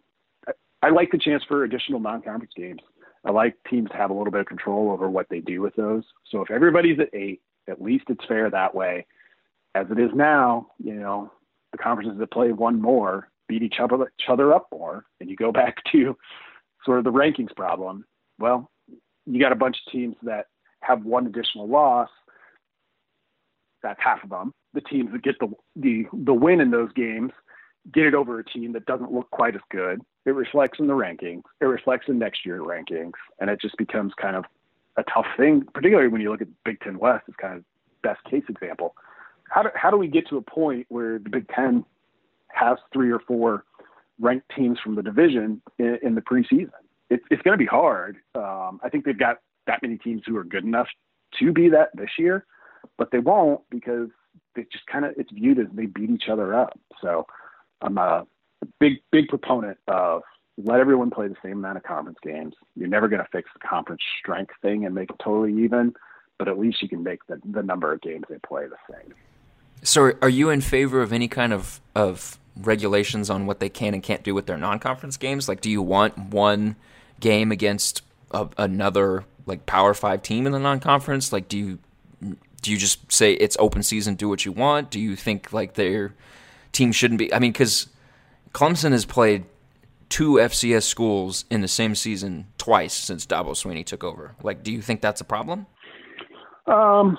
I, I like the chance for additional non-conference games. I like teams to have a little bit of control over what they do with those. So if everybody's at eight, at least it's fair that way. As it is now, you know, the conferences that play one more beat each other, each other up more, and you go back to sort of the rankings problem. Well, you got a bunch of teams that have one additional loss. That's half of them. The teams that get the the the win in those games get it over a team that doesn't look quite as good. It reflects in the rankings. It reflects in next year rankings, and it just becomes kind of a tough thing, particularly when you look at Big Ten West as kind of best case example. How do how do we get to a point where the Big Ten has three or four ranked teams from the division in, in the preseason? It's it's going to be hard. Um, I think they've got that many teams who are good enough to be that this year, but they won't because it just kind of it's viewed as they beat each other up. So I'm a big big proponent of let everyone play the same amount of conference games. You're never going to fix the conference strength thing and make it totally even, but at least you can make the, the number of games they play the same. So, are you in favor of any kind of of regulations on what they can and can't do with their non-conference games? Like, do you want one game against a, another like Power Five team in the non-conference? Like, do you do you just say it's open season, do what you want? Do you think like their team shouldn't be. I mean, because Clemson has played two FCS schools in the same season twice since Dabo Swinney took over. Like, do you think that's a problem? Um,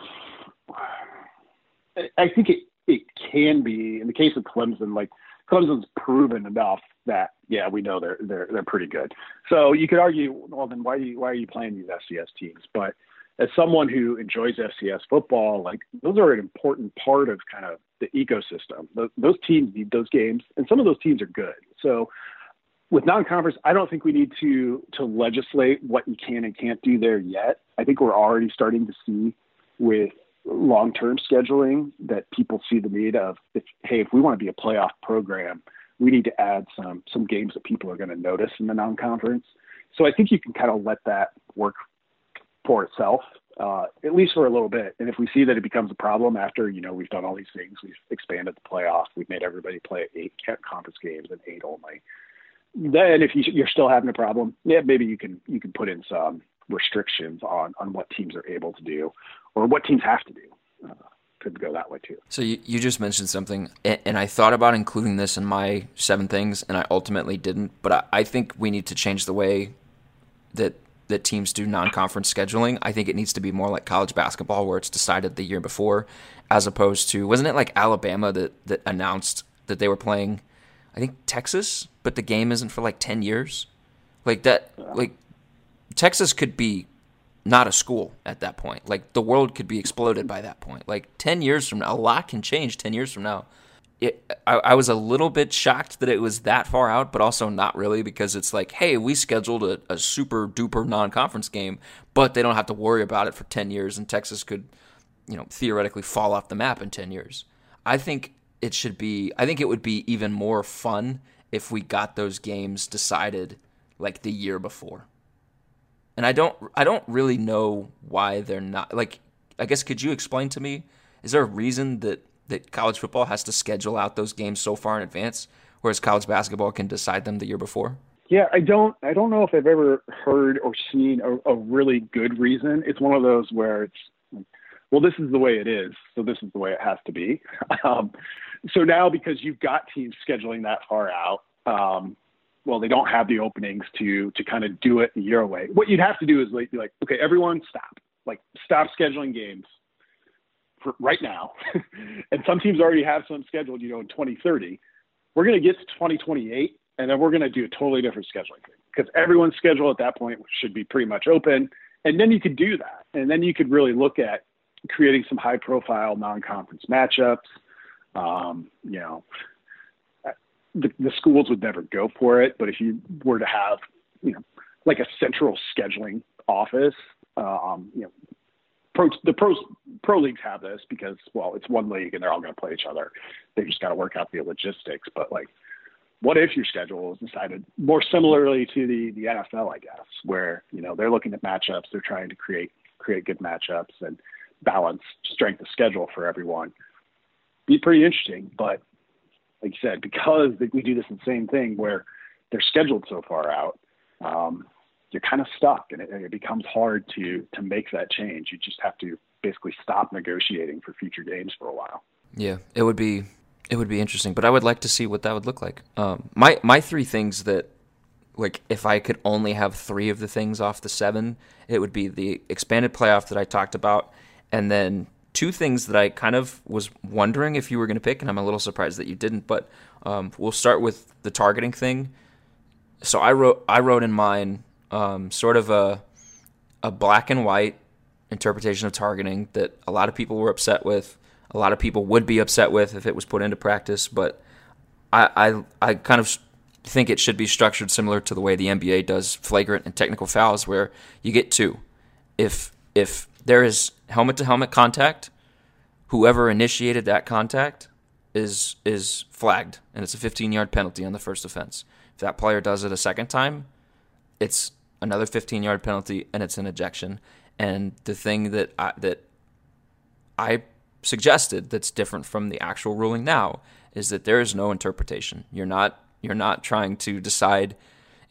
I think it it can be in the case of Clemson. Like Clemson's proven enough that yeah, we know they're they're they're pretty good. So you could argue, well, then why are you, why are you playing these FCS teams? But as someone who enjoys FCS football, like those are an important part of kind of the ecosystem. Those, those teams need those games, and some of those teams are good. So with non-conference, I don't think we need to to legislate what you can and can't do there yet. I think we're already starting to see with long-term scheduling that people see the need of if, hey if we want to be a playoff program we need to add some some games that people are going to notice in the non-conference so i think you can kind of let that work for itself uh, at least for a little bit and if we see that it becomes a problem after you know we've done all these things we've expanded the playoff we've made everybody play eight conference games and eight only then if you, you're still having a problem yeah maybe you can you can put in some restrictions on on what teams are able to do or what teams have to do. Uh, could go that way too. So you, you just mentioned something, and I thought about including this in my seven things, and I ultimately didn't. But I, I think we need to change the way that that teams do non-conference scheduling. I think it needs to be more like college basketball, where it's decided the year before, as opposed to wasn't it like Alabama that that announced that they were playing, I think Texas, but the game isn't for like ten years, like that, like Texas could be not a school at that point. Like the world could be exploded by that point. Like 10 years from now, a lot can change 10 years from now. It, I, I, was a little bit shocked that it was that far out, but also not really because it's like, hey, we scheduled a, a super duper non conference game, but they don't have to worry about it for 10 years, and Texas could, you know, theoretically fall off the map in 10 years. I think it should be, I think it would be even more fun if we got those games decided like the year before and I don't I don't really know why they're not like I guess could you explain to me is there a reason that that college football has to schedule out those games so far in advance whereas college basketball can decide them the year before? Yeah, I don't I don't know if I've ever heard or seen a, a really good reason. It's one of those where it's well, this is the way it is, so this is the way it has to be. Um, so now, because you've got teams scheduling that far out, um, well, they don't have the openings to to kind of do it your way. What you'd have to do is like be like, okay, everyone stop, like stop scheduling games right now. and some teams already have some scheduled, you know, in 2030. We're going to get to 2028, and then we're going to do a totally different scheduling thing because everyone's schedule at that point should be pretty much open. And then you could do that, and then you could really look at creating some high-profile non-conference matchups. Um, you know, the, the schools would never go for it. But if you were to have, you know, like a central scheduling office, uh, um, you know, pro, the pros pro leagues have this because well, it's one league and they're all going to play each other. They just got to work out the logistics. But like, what if your schedule is decided more similarly to the the NFL, I guess, where you know they're looking at matchups, they're trying to create create good matchups and balance strength of schedule for everyone. Be pretty interesting, but like you said, because we do this same thing where they're scheduled so far out, um, you're kind of stuck, and it, it becomes hard to to make that change. You just have to basically stop negotiating for future games for a while. Yeah, it would be it would be interesting, but I would like to see what that would look like. Um, my my three things that like if I could only have three of the things off the seven, it would be the expanded playoff that I talked about, and then two things that I kind of was wondering if you were going to pick, and I'm a little surprised that you didn't. But um, we'll start with the targeting thing. So I wrote I wrote in mine um, sort of a a black and white interpretation of targeting that a lot of people were upset with. A lot of people would be upset with if it was put into practice, but I I, I kind of think it should be structured similar to the way the NBA does flagrant and technical fouls, where you get two. If if there is helmet to helmet contact. Whoever initiated that contact is is flagged, and it's a 15 yard penalty on the first offense. If that player does it a second time, it's another 15 yard penalty, and it's an ejection. And the thing that I, that I suggested that's different from the actual ruling now is that there is no interpretation. You're not you're not trying to decide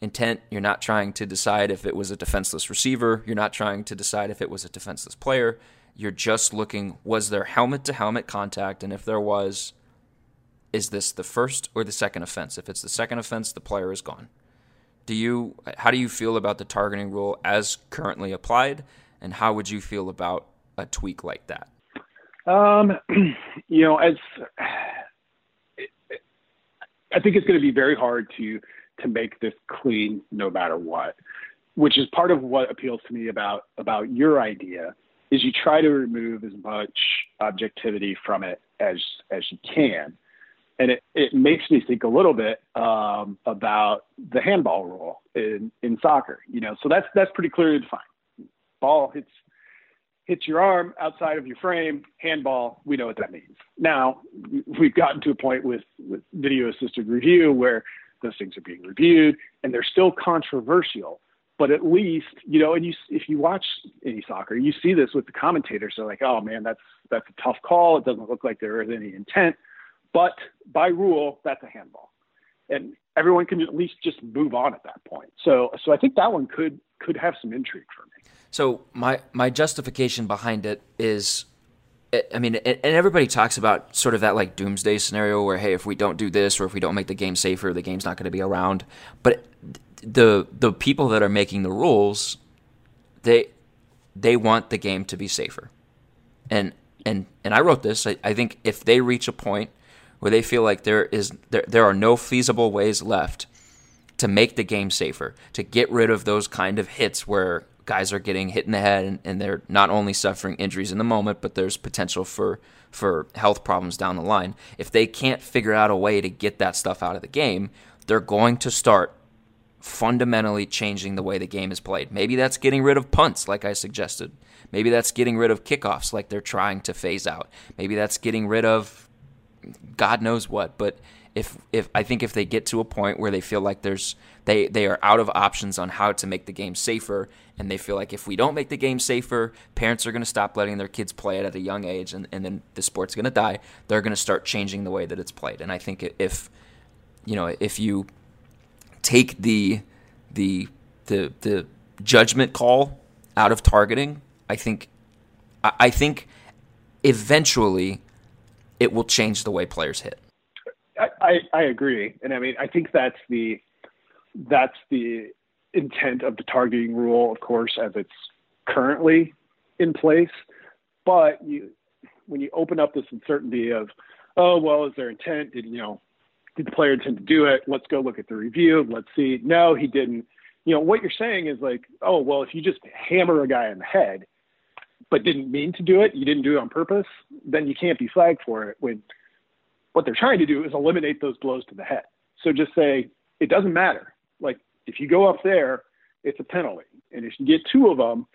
intent. You're not trying to decide if it was a defenseless receiver. You're not trying to decide if it was a defenseless player. You're just looking was there helmet to helmet contact, and if there was, is this the first or the second offense? If it's the second offense, the player is gone. Do you how do you feel about the targeting rule as currently applied, and how would you feel about a tweak like that? Um, you know, as I think it's going to be very hard to to make this clean no matter what, which is part of what appeals to me about about your idea is you try to remove as much objectivity from it as as you can. And it, it makes me think a little bit um, about the handball rule in, in soccer. You know, so that's that's pretty clearly defined. Ball hits hits your arm outside of your frame, handball, we know what that means. Now, we've gotten to a point with, with video assisted review where those things are being reviewed and they're still controversial. But at least, you know, and you, if you watch any soccer, you see this with the commentators. They're like, oh man, that's, that's a tough call. It doesn't look like there is any intent. But by rule, that's a handball. And everyone can at least just move on at that point. So, so I think that one could, could have some intrigue for me. So my my justification behind it is, I mean, and everybody talks about sort of that like doomsday scenario where hey, if we don't do this or if we don't make the game safer, the game's not going to be around. But the the people that are making the rules, they they want the game to be safer, and and and I wrote this. I, I think if they reach a point where they feel like there is there there are no feasible ways left to make the game safer, to get rid of those kind of hits where guys are getting hit in the head and, and they're not only suffering injuries in the moment, but there's potential for for health problems down the line. If they can't figure out a way to get that stuff out of the game, they're going to start fundamentally changing the way the game is played. Maybe that's getting rid of punts, like I suggested. Maybe that's getting rid of kickoffs, like they're trying to phase out. Maybe that's getting rid of God knows what. But if if I think if they get to a point where they feel like there's they they are out of options on how to make the game safer and they feel like if we don't make the game safer parents are going to stop letting their kids play it at a young age and, and then the sport's going to die they're going to start changing the way that it's played and i think if you know if you take the the the the judgment call out of targeting i think i think eventually it will change the way players hit I, I agree, and I mean I think that's the that's the intent of the targeting rule, of course, as it's currently in place. But you, when you open up this uncertainty of, oh well, is there intent? Did you know? Did the player intend to do it? Let's go look at the review. Let's see. No, he didn't. You know what you're saying is like, oh well, if you just hammer a guy in the head, but didn't mean to do it, you didn't do it on purpose, then you can't be flagged for it. When what they're trying to do is eliminate those blows to the head. So just say it doesn't matter. Like if you go up there, it's a penalty, and if you get two of them,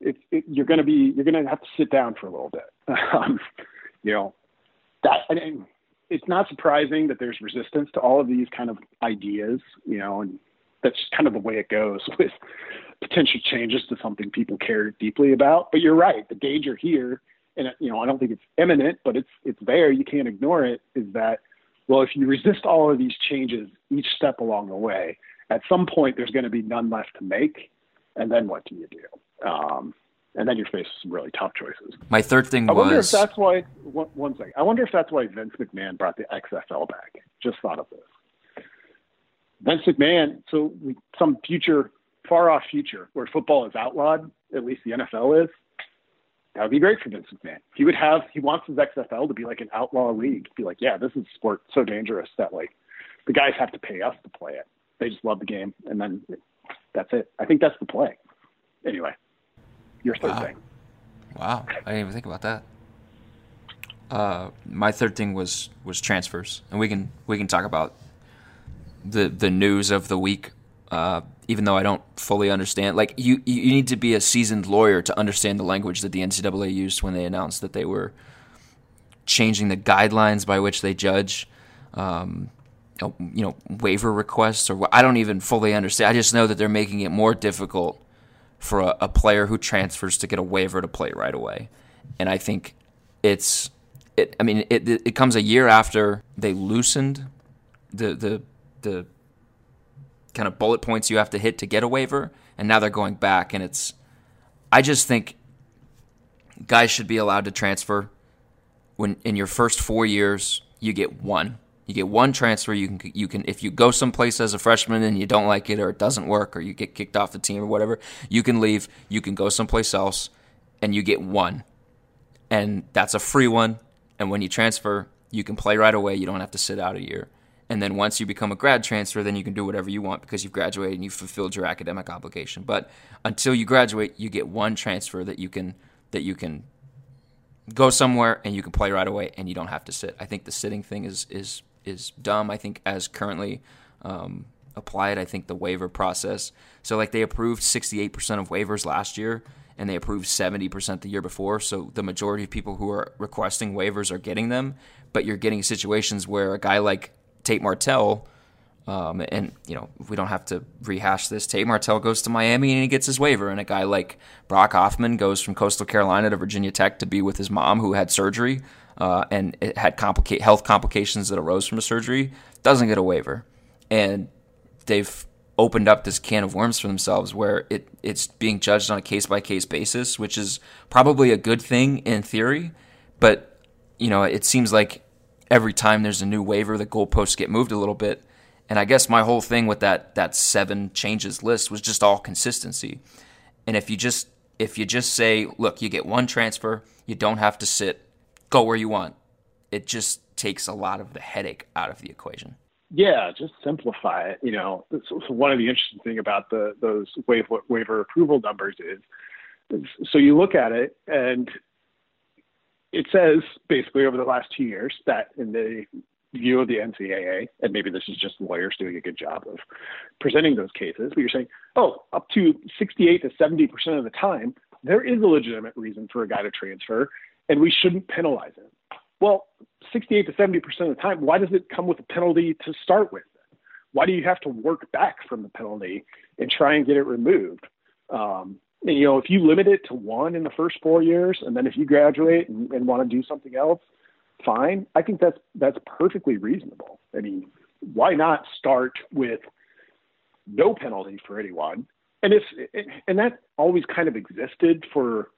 it, it, you're going to be you're going to have to sit down for a little bit. Um, you know that. It's not surprising that there's resistance to all of these kind of ideas. You know, and that's kind of the way it goes with potential changes to something people care deeply about. But you're right. The danger here and you know I don't think it's imminent, but it's it's there. You can't ignore it. Is that well? If you resist all of these changes each step along the way, at some point there's going to be none left to make, and then what do you do? Um, and then you're faced with some really tough choices. My third thing I was. wonder if that's why. One, one second. I wonder if that's why Vince McMahon brought the XFL back. Just thought of this. Vince McMahon. So some future, far off future, where football is outlawed, at least the NFL is that would be great for Vince McMahon. He would have he wants his XFL to be like an outlaw league. Be like, yeah, this is a sport so dangerous that like the guys have to pay us to play it. They just love the game, and then that's it. I think that's the play. Anyway, your third wow. thing. Wow, I didn't even think about that. Uh, my third thing was was transfers, and we can we can talk about the the news of the week uh, even though I don't fully understand. Like you, you need to be a seasoned lawyer to understand the language that the NCAA used when they announced that they were changing the guidelines by which they judge, um, you know, waiver requests or I don't even fully understand. I just know that they're making it more difficult for a, a player who transfers to get a waiver to play right away, and I think it's. It, I mean, it, it comes a year after they loosened the the the kind of bullet points you have to hit to get a waiver, and now they're going back, and it's. I just think guys should be allowed to transfer when in your first four years you get one You get one transfer. You can you can if you go someplace as a freshman and you don't like it or it doesn't work or you get kicked off the team or whatever, you can leave. You can go someplace else, and you get one, and that's a free one. And when you transfer, you can play right away. You don't have to sit out a year. And then once you become a grad transfer, then you can do whatever you want because you've graduated and you've fulfilled your academic obligation. But until you graduate, you get one transfer that you can that you can go somewhere and you can play right away and you don't have to sit. I think the sitting thing is is is dumb. I think as currently um, applied, I think the waiver process. So like they approved 68% of waivers last year and they approved 70% the year before. So the majority of people who are requesting waivers are getting them, but you're getting situations where a guy like Tate Martell um, and you know we don't have to rehash this. Tate Martell goes to Miami and he gets his waiver, and a guy like Brock Hoffman goes from Coastal Carolina to Virginia Tech to be with his mom who had surgery uh, and it had health complications that arose from the surgery. Doesn't get a waiver, and they've opened up this can of worms for themselves where it it's being judged on a case by case basis, which is probably a good thing in theory, but you know it seems like every time there's a new waiver, the goalposts get moved a little bit and I guess my whole thing with that that seven changes list was just all consistency. And if you just if you just say, look, you get one transfer, you don't have to sit, go where you want. It just takes a lot of the headache out of the equation. Yeah, just simplify it. You know, so one of the interesting thing about the those waiver, waiver approval numbers is, is, so you look at it and it says basically over the last two years that in the view of the NCAA, and maybe this is just lawyers doing a good job of presenting those cases, but you're saying, oh, up to 68 to 70% of the time, there is a legitimate reason for a guy to transfer, and we shouldn't penalize him. Well, 68 to 70% of the time, why does it come with a penalty to start with? Why do you have to work back from the penalty and try and get it removed? Um, you know, if you limit it to one in the first four years, and then if you graduate and, and want to do something else, fine. I think that's that's perfectly reasonable. I mean, why not start with no penalty for anyone? And if and that always kind of existed for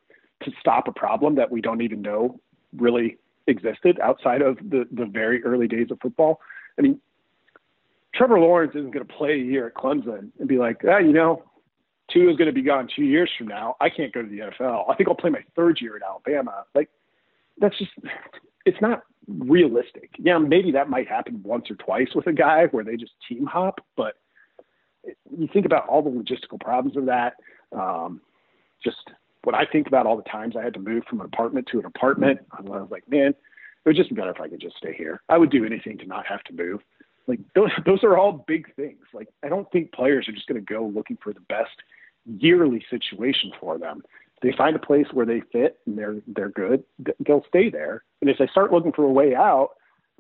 to stop a problem that we don't even know really existed outside of the the very early days of football. I mean, Trevor Lawrence isn't going to play a year at Clemson and be like, ah, you know, Tua is going to be gone two years from now. I can't go to the NFL. I think I'll play my third year at Alabama. Like, that's just it's not realistic. Yeah, maybe that might happen once or twice with a guy where they just team hop, but you think about all the logistical problems of that. Um, just what I think about all the times I had to move from an apartment to an apartment, I was like, man, it would just be better if I could just stay here. I would do anything to not have to move. Like those, those are all big things. Like I don't think players are just going to go looking for the best yearly situation for them they find a place where they fit and they're they're good, they'll stay there. And if they start looking for a way out,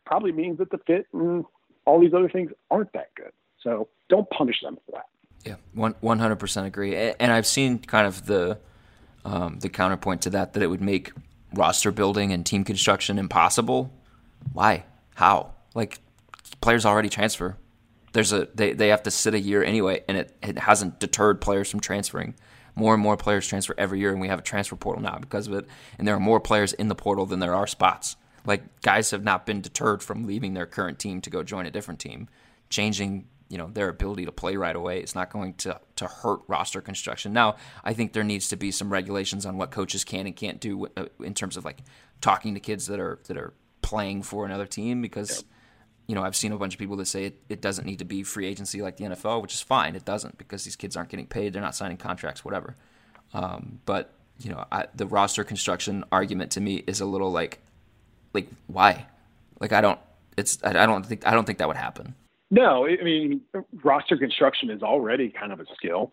probably means that the fit and all these other things aren't that good. So don't punish them for that. Yeah, one one hundred percent agree. And I've seen kind of the um, the counterpoint to that that it would make roster building and team construction impossible. Why? How? Like players already transfer. There's a they, they have to sit a year anyway, and it, it hasn't deterred players from transferring more and more players transfer every year, and we have a transfer portal now because of it. And there are more players in the portal than there are spots. Like guys have not been deterred from leaving their current team to go join a different team, changing you know their ability to play right away. It's not going to to hurt roster construction. Now, I think there needs to be some regulations on what coaches can and can't do uh, in terms of like talking to kids that are that are playing for another team because. You know, I've seen a bunch of people that say it, it doesn't need to be free agency like the NFL, which is fine. It doesn't because these kids aren't getting paid, they're not signing contracts, whatever. Um, but you know, I, the roster construction argument to me is a little like, like why? Like I don't. It's I don't think I don't think that would happen. No, I mean roster construction is already kind of a skill,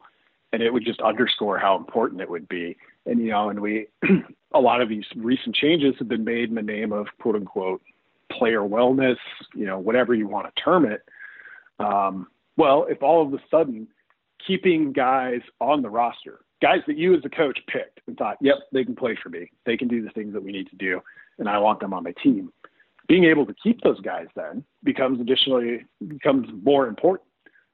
and it would just underscore how important it would be. And you know, and we a lot of these recent changes have been made in the name of quote unquote player wellness, you know, whatever you want to term it. Um, well, if all of a sudden keeping guys on the roster, guys that you as a coach picked and thought, yep, they can play for me, they can do the things that we need to do, and I want them on my team. Being able to keep those guys then becomes additionally becomes more important.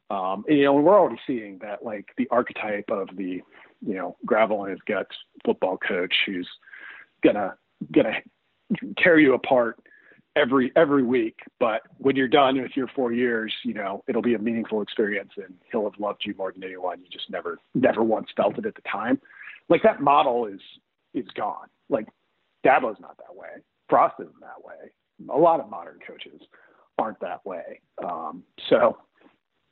Um, and, you know, we're already seeing that like the archetype of the, you know, gravel in his guts football coach who's gonna gonna tear you apart every every week. But when you're done with your four years, you know it'll be a meaningful experience, and he'll have loved you more than anyone. You just never never once felt it at the time. Like that model is is gone. Like Dabo's not that way. Frost isn't that way. A lot of modern coaches aren't that way. Um, so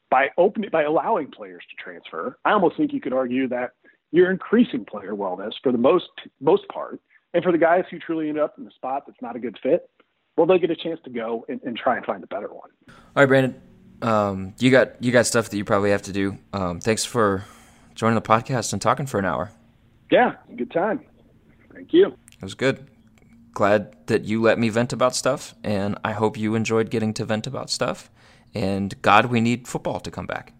by opening by allowing players to transfer, I almost think you could argue that you're increasing player wellness for the most most part. And for the guys who truly end up in the spot that's not a good fit, well, they get a chance to go and, and try and find a better one. All right, Brandon, um, you got you got stuff that you probably have to do. Um, thanks for joining the podcast and talking for an hour. Yeah, good time. Thank you. It was good. Glad that you let me vent about stuff, and I hope you enjoyed getting to vent about stuff. And God, we need football to come back.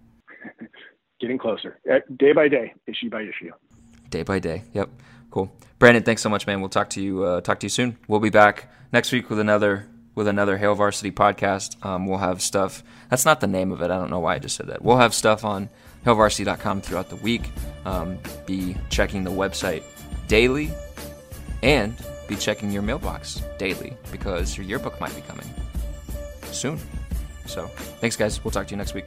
Getting closer, uh, day by day, issue by issue. Day by day. Yep. Cool. Brandon, thanks so much, man. We'll talk to you. Uh, talk to you soon. We'll be back next week with another with another Hail Varsity podcast. Um, we'll have stuff. That's not the name of it. I don't know why I just said that. We'll have stuff on hailvarsity.com throughout the week. Um, be checking the website daily and be checking your mailbox daily because your yearbook might be coming soon. So, thanks, guys. We'll talk to you next week.